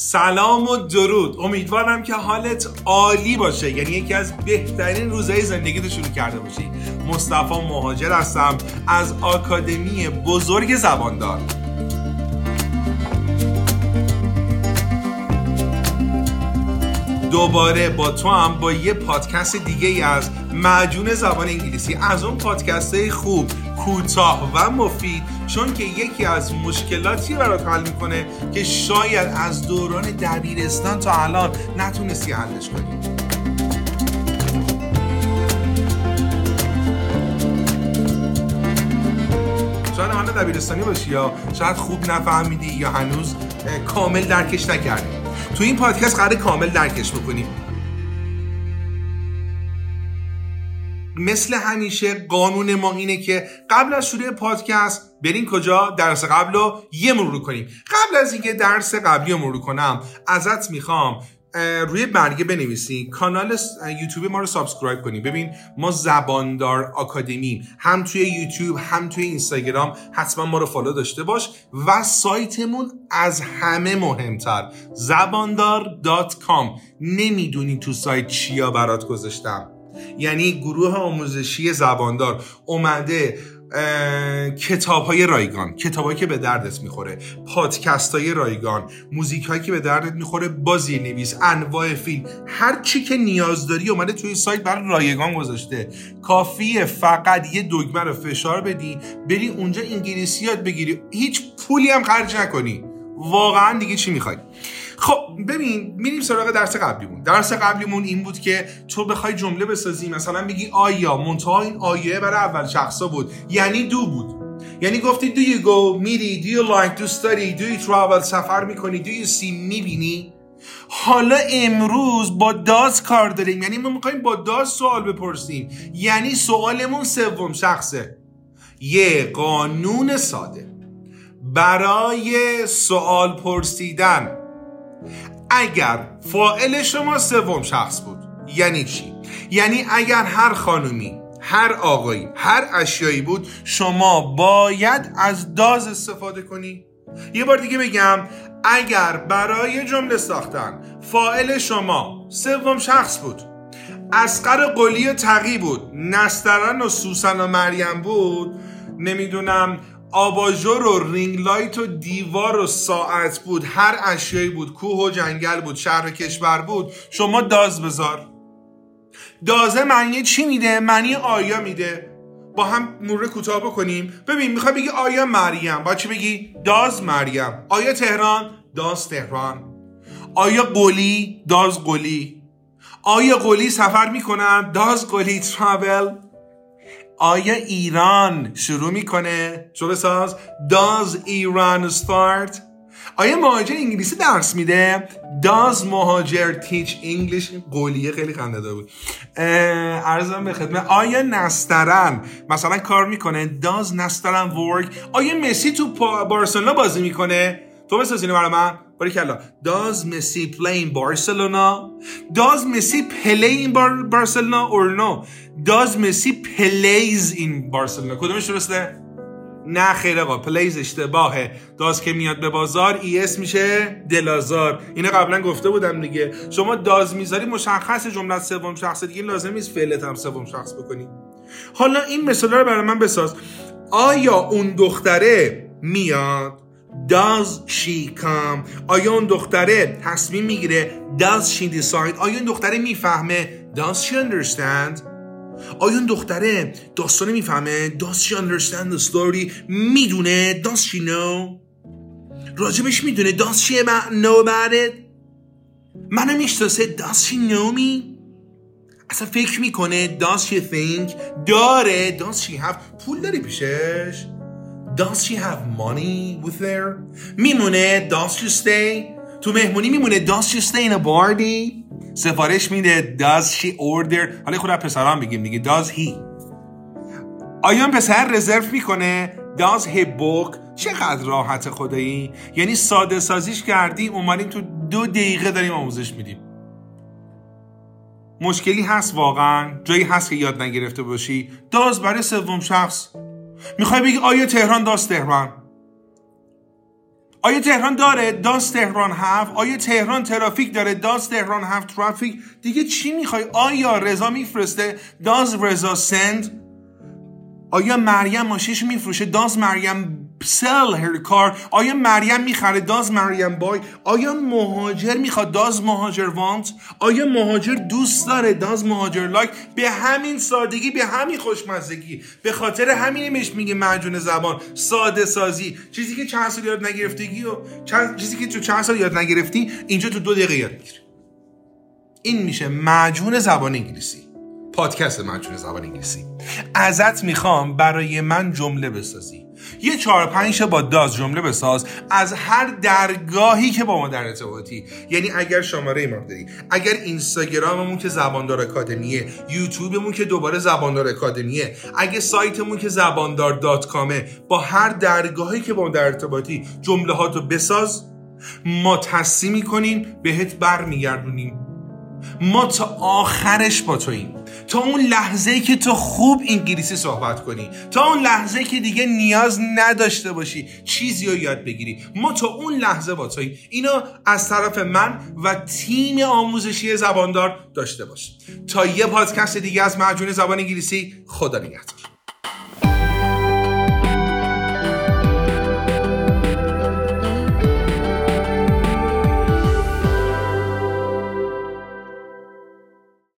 سلام و درود. امیدوارم که حالت عالی باشه. یعنی یکی از بهترین روزهای زندگیت شروع کرده باشی. مصطفی مهاجر هستم. از آکادمی بزرگ زباندار. دوباره با تو هم با یه پادکست دیگه ای از معجون زبان انگلیسی. از اون پادکست خوب کوتاه و مفید چون که یکی از مشکلاتی برات حل می‌کنه که شاید از دوران دبیرستان تا الان نتونستی حلش کنی. شاید حالا دبیرستانی باشی یا شاید خوب نفهمیدی یا هنوز کامل درکش نکردی. تو این پادکست قرار کامل درکش بکنیم مثل همیشه قانون ما اینه که قبل از شروع پادکست بریم کجا درس قبل رو یه مرور کنیم. قبل از اینکه درس قبلی رو مرور کنم ازت می‌خوام روی برگه بنویسی. کانال یوتیوب ما رو subscribe کنیم ببین ما زباندار آکادمی هم توی یوتیوب هم توی اینستاگرام. حتما ما رو follow داشته باش و سایتمون از همه مهمتر زباندار.com نمی‌دونی تو سایت چیا برات گذاشتم. یعنی گروه آموزشی زباندار اومده کتاب های رایگان کتاب که به دردت می‌خوره پادکست های رایگان موزیک هایی که به دردت می‌خوره با نویس انواع فیلم هر چی که نیاز داری اومده توی سایت برای رایگان گذاشته. کافیه فقط یه دگمه رو فشار بدی بری اونجا انگلیسی یاد بگیری. هیچ پولی هم خرج نکنی. واقعا دیگه چی می‌خوای؟ خب ببین میریم سراغ درس قبلیمون. درس قبلیمون این بود که تو بخوای جمله بسازی مثلا بگی آیا منتها این آیه برای اول شخصا بود. یعنی دو بود. یعنی گفتی do you go میری؟ Do you like to study? Do you travel? سفر می‌کنی. Do you see می‌بینی. حالا امروز با داز کار داریم. یعنی ما می‌خوایم با داز سوال بپرسیم. یعنی سوالمون سوم شخصه. یه قانون ساده. برای سوال پرسیدن. اگر فائل شما سوم شخص بود یعنی چی؟ یعنی اگر هر خانومی هر آقایی هر اشیایی بود شما باید از داز استفاده کنی؟ یه بار دیگه بگم اگر برای جمله ساختن فاعل شما سوم شخص بود اصغر قلی و تقی بود نسترن و سوسن و مریم بود نمی‌دونم آباژور و ring light و دیوار و ساعت بود. هر اشیایی بود. کوه و جنگل بود. شهر و کشور بود. شما does بذار. Does معنی چی میده؟ معنی آیا میده؟ با هم مرور کوتاه بکنیم. ببین می‌خوای بگی آیا مریم. با چی بگی؟ داز مریم. آیا تهران؟ داز تهران. آیا قلی؟ داز قلی. آیا قلی سفر می‌کنن؟ داز قلی ترابل آیا ایران شروع می‌کنه؟ شو بساز Does ایران start? آیا مهاجر انگلیسی درس میده؟ Does مهاجر teach English? قولیه خیلی خنده بود. عرضم به خدمت. آیا نسترن مثلا کار می‌کنه؟ Does نسترن work آیا مسی تو بارسلونا بازی می‌کنه؟ تو بساز اینو برای من. باریکلا Does مسی play in Barcelona? Does مسی play in Barcelona or no? Does مسی plays in Barcelona? کدومش درسته؟ نه خیر آقا plays اشتباهه. Does که میاد به بازار es میشه دل‌آزار اینو قبلا گفته بودم دیگه. شما does می‌ذاری مشخص جمله سوم شخص دیگه لازم نیست فعلت هم سوم شخص بکنی. حالا این مثال رو برای من بساز. آیا اون دختره میاد؟ Does she come آیا اون دختره تصمیم می‌گیره Does she decide آیا اون دختره می‌فهمه Does she understand آیا اون دختره داستانه می‌فهمه Does she understand the story می‌دونه Does she know راجبش می‌دونه Does she know about it منو می‌شناسه Does she know me اصلا فکر می‌کنه Does she think داره Does she have پول داری پیشش Does she have money with her? میمونه Does she stay? تو مهمونی میمونه Does she stay in a party? سفارش میده Does she order? حالا خود پسران بگیم دیگه Does he? آیا این پسر رزرو می‌کنه? Does he book? چقدر راحت خدایی؟ یعنی ساده سازیش کردیم اومدیم تو دو دقیقه داریم آموزش میدیم. مشکلی هست واقعا. جایی هست که یاد نگرفته باشی. داز برای سوم شخص می‌خوای بگی آیا تهران داز تهران؟ آیا تهران داره داس تهران هفت؟ آیا تهران ترافیک داره داس تهران هفت ترافیک؟ دیگه چی می‌خوای؟ آیا رضا میفرسته داز رضا سند؟ آیا مریم ماشیش میفروشه داز مریم سل هر کار آیا مریم می‌خره؟ داز مریم بای. آیا مهاجر می‌خواد؟ داز مهاجر وانت آیا مهاجر دوست داره؟ داز مهاجر لایک به همین سادگی به همین خوشمزگی. به خاطر همینش میگه معجون زبان. ساده سازی. چیزی که چند سال یاد نگرفتگی و چند... چیزی که تو چند سال یاد نگرفتی اینجا تو دو دقیقه یاد می‌گیری. این میشه معجون زبان انگلیسی. پادکست معجون زبان انگلیسی. ازت می‌خوام برای من جمله بسازی. یه چهار پنج با داز جمله بساز از هر درگاهی که با ما در ارتباطی. یعنی اگر شماره ما داری اگر اینستاگراممون که زباندار اکادمیه یوتیوبمون که دوباره زباندار اکادمیه اگه سایتمون که زباندار دات کامه با هر درگاهی که با ما در ارتباطی جمله هاتو بساز. ما تصمیم کنیم بهت برمیگردونیم. ما تا آخرش با توییم. تا اون لحظه که تو خوب انگلیسی صحبت کنی تا اون لحظه که دیگه نیاز نداشته باشی چیزی رو یاد بگیری. ما تا اون لحظه با توییم اینو از طرف من و تیم آموزشی زباندار داشته باش تا یه پادکست دیگه از معجون زبان انگلیسی خدا نگهدار.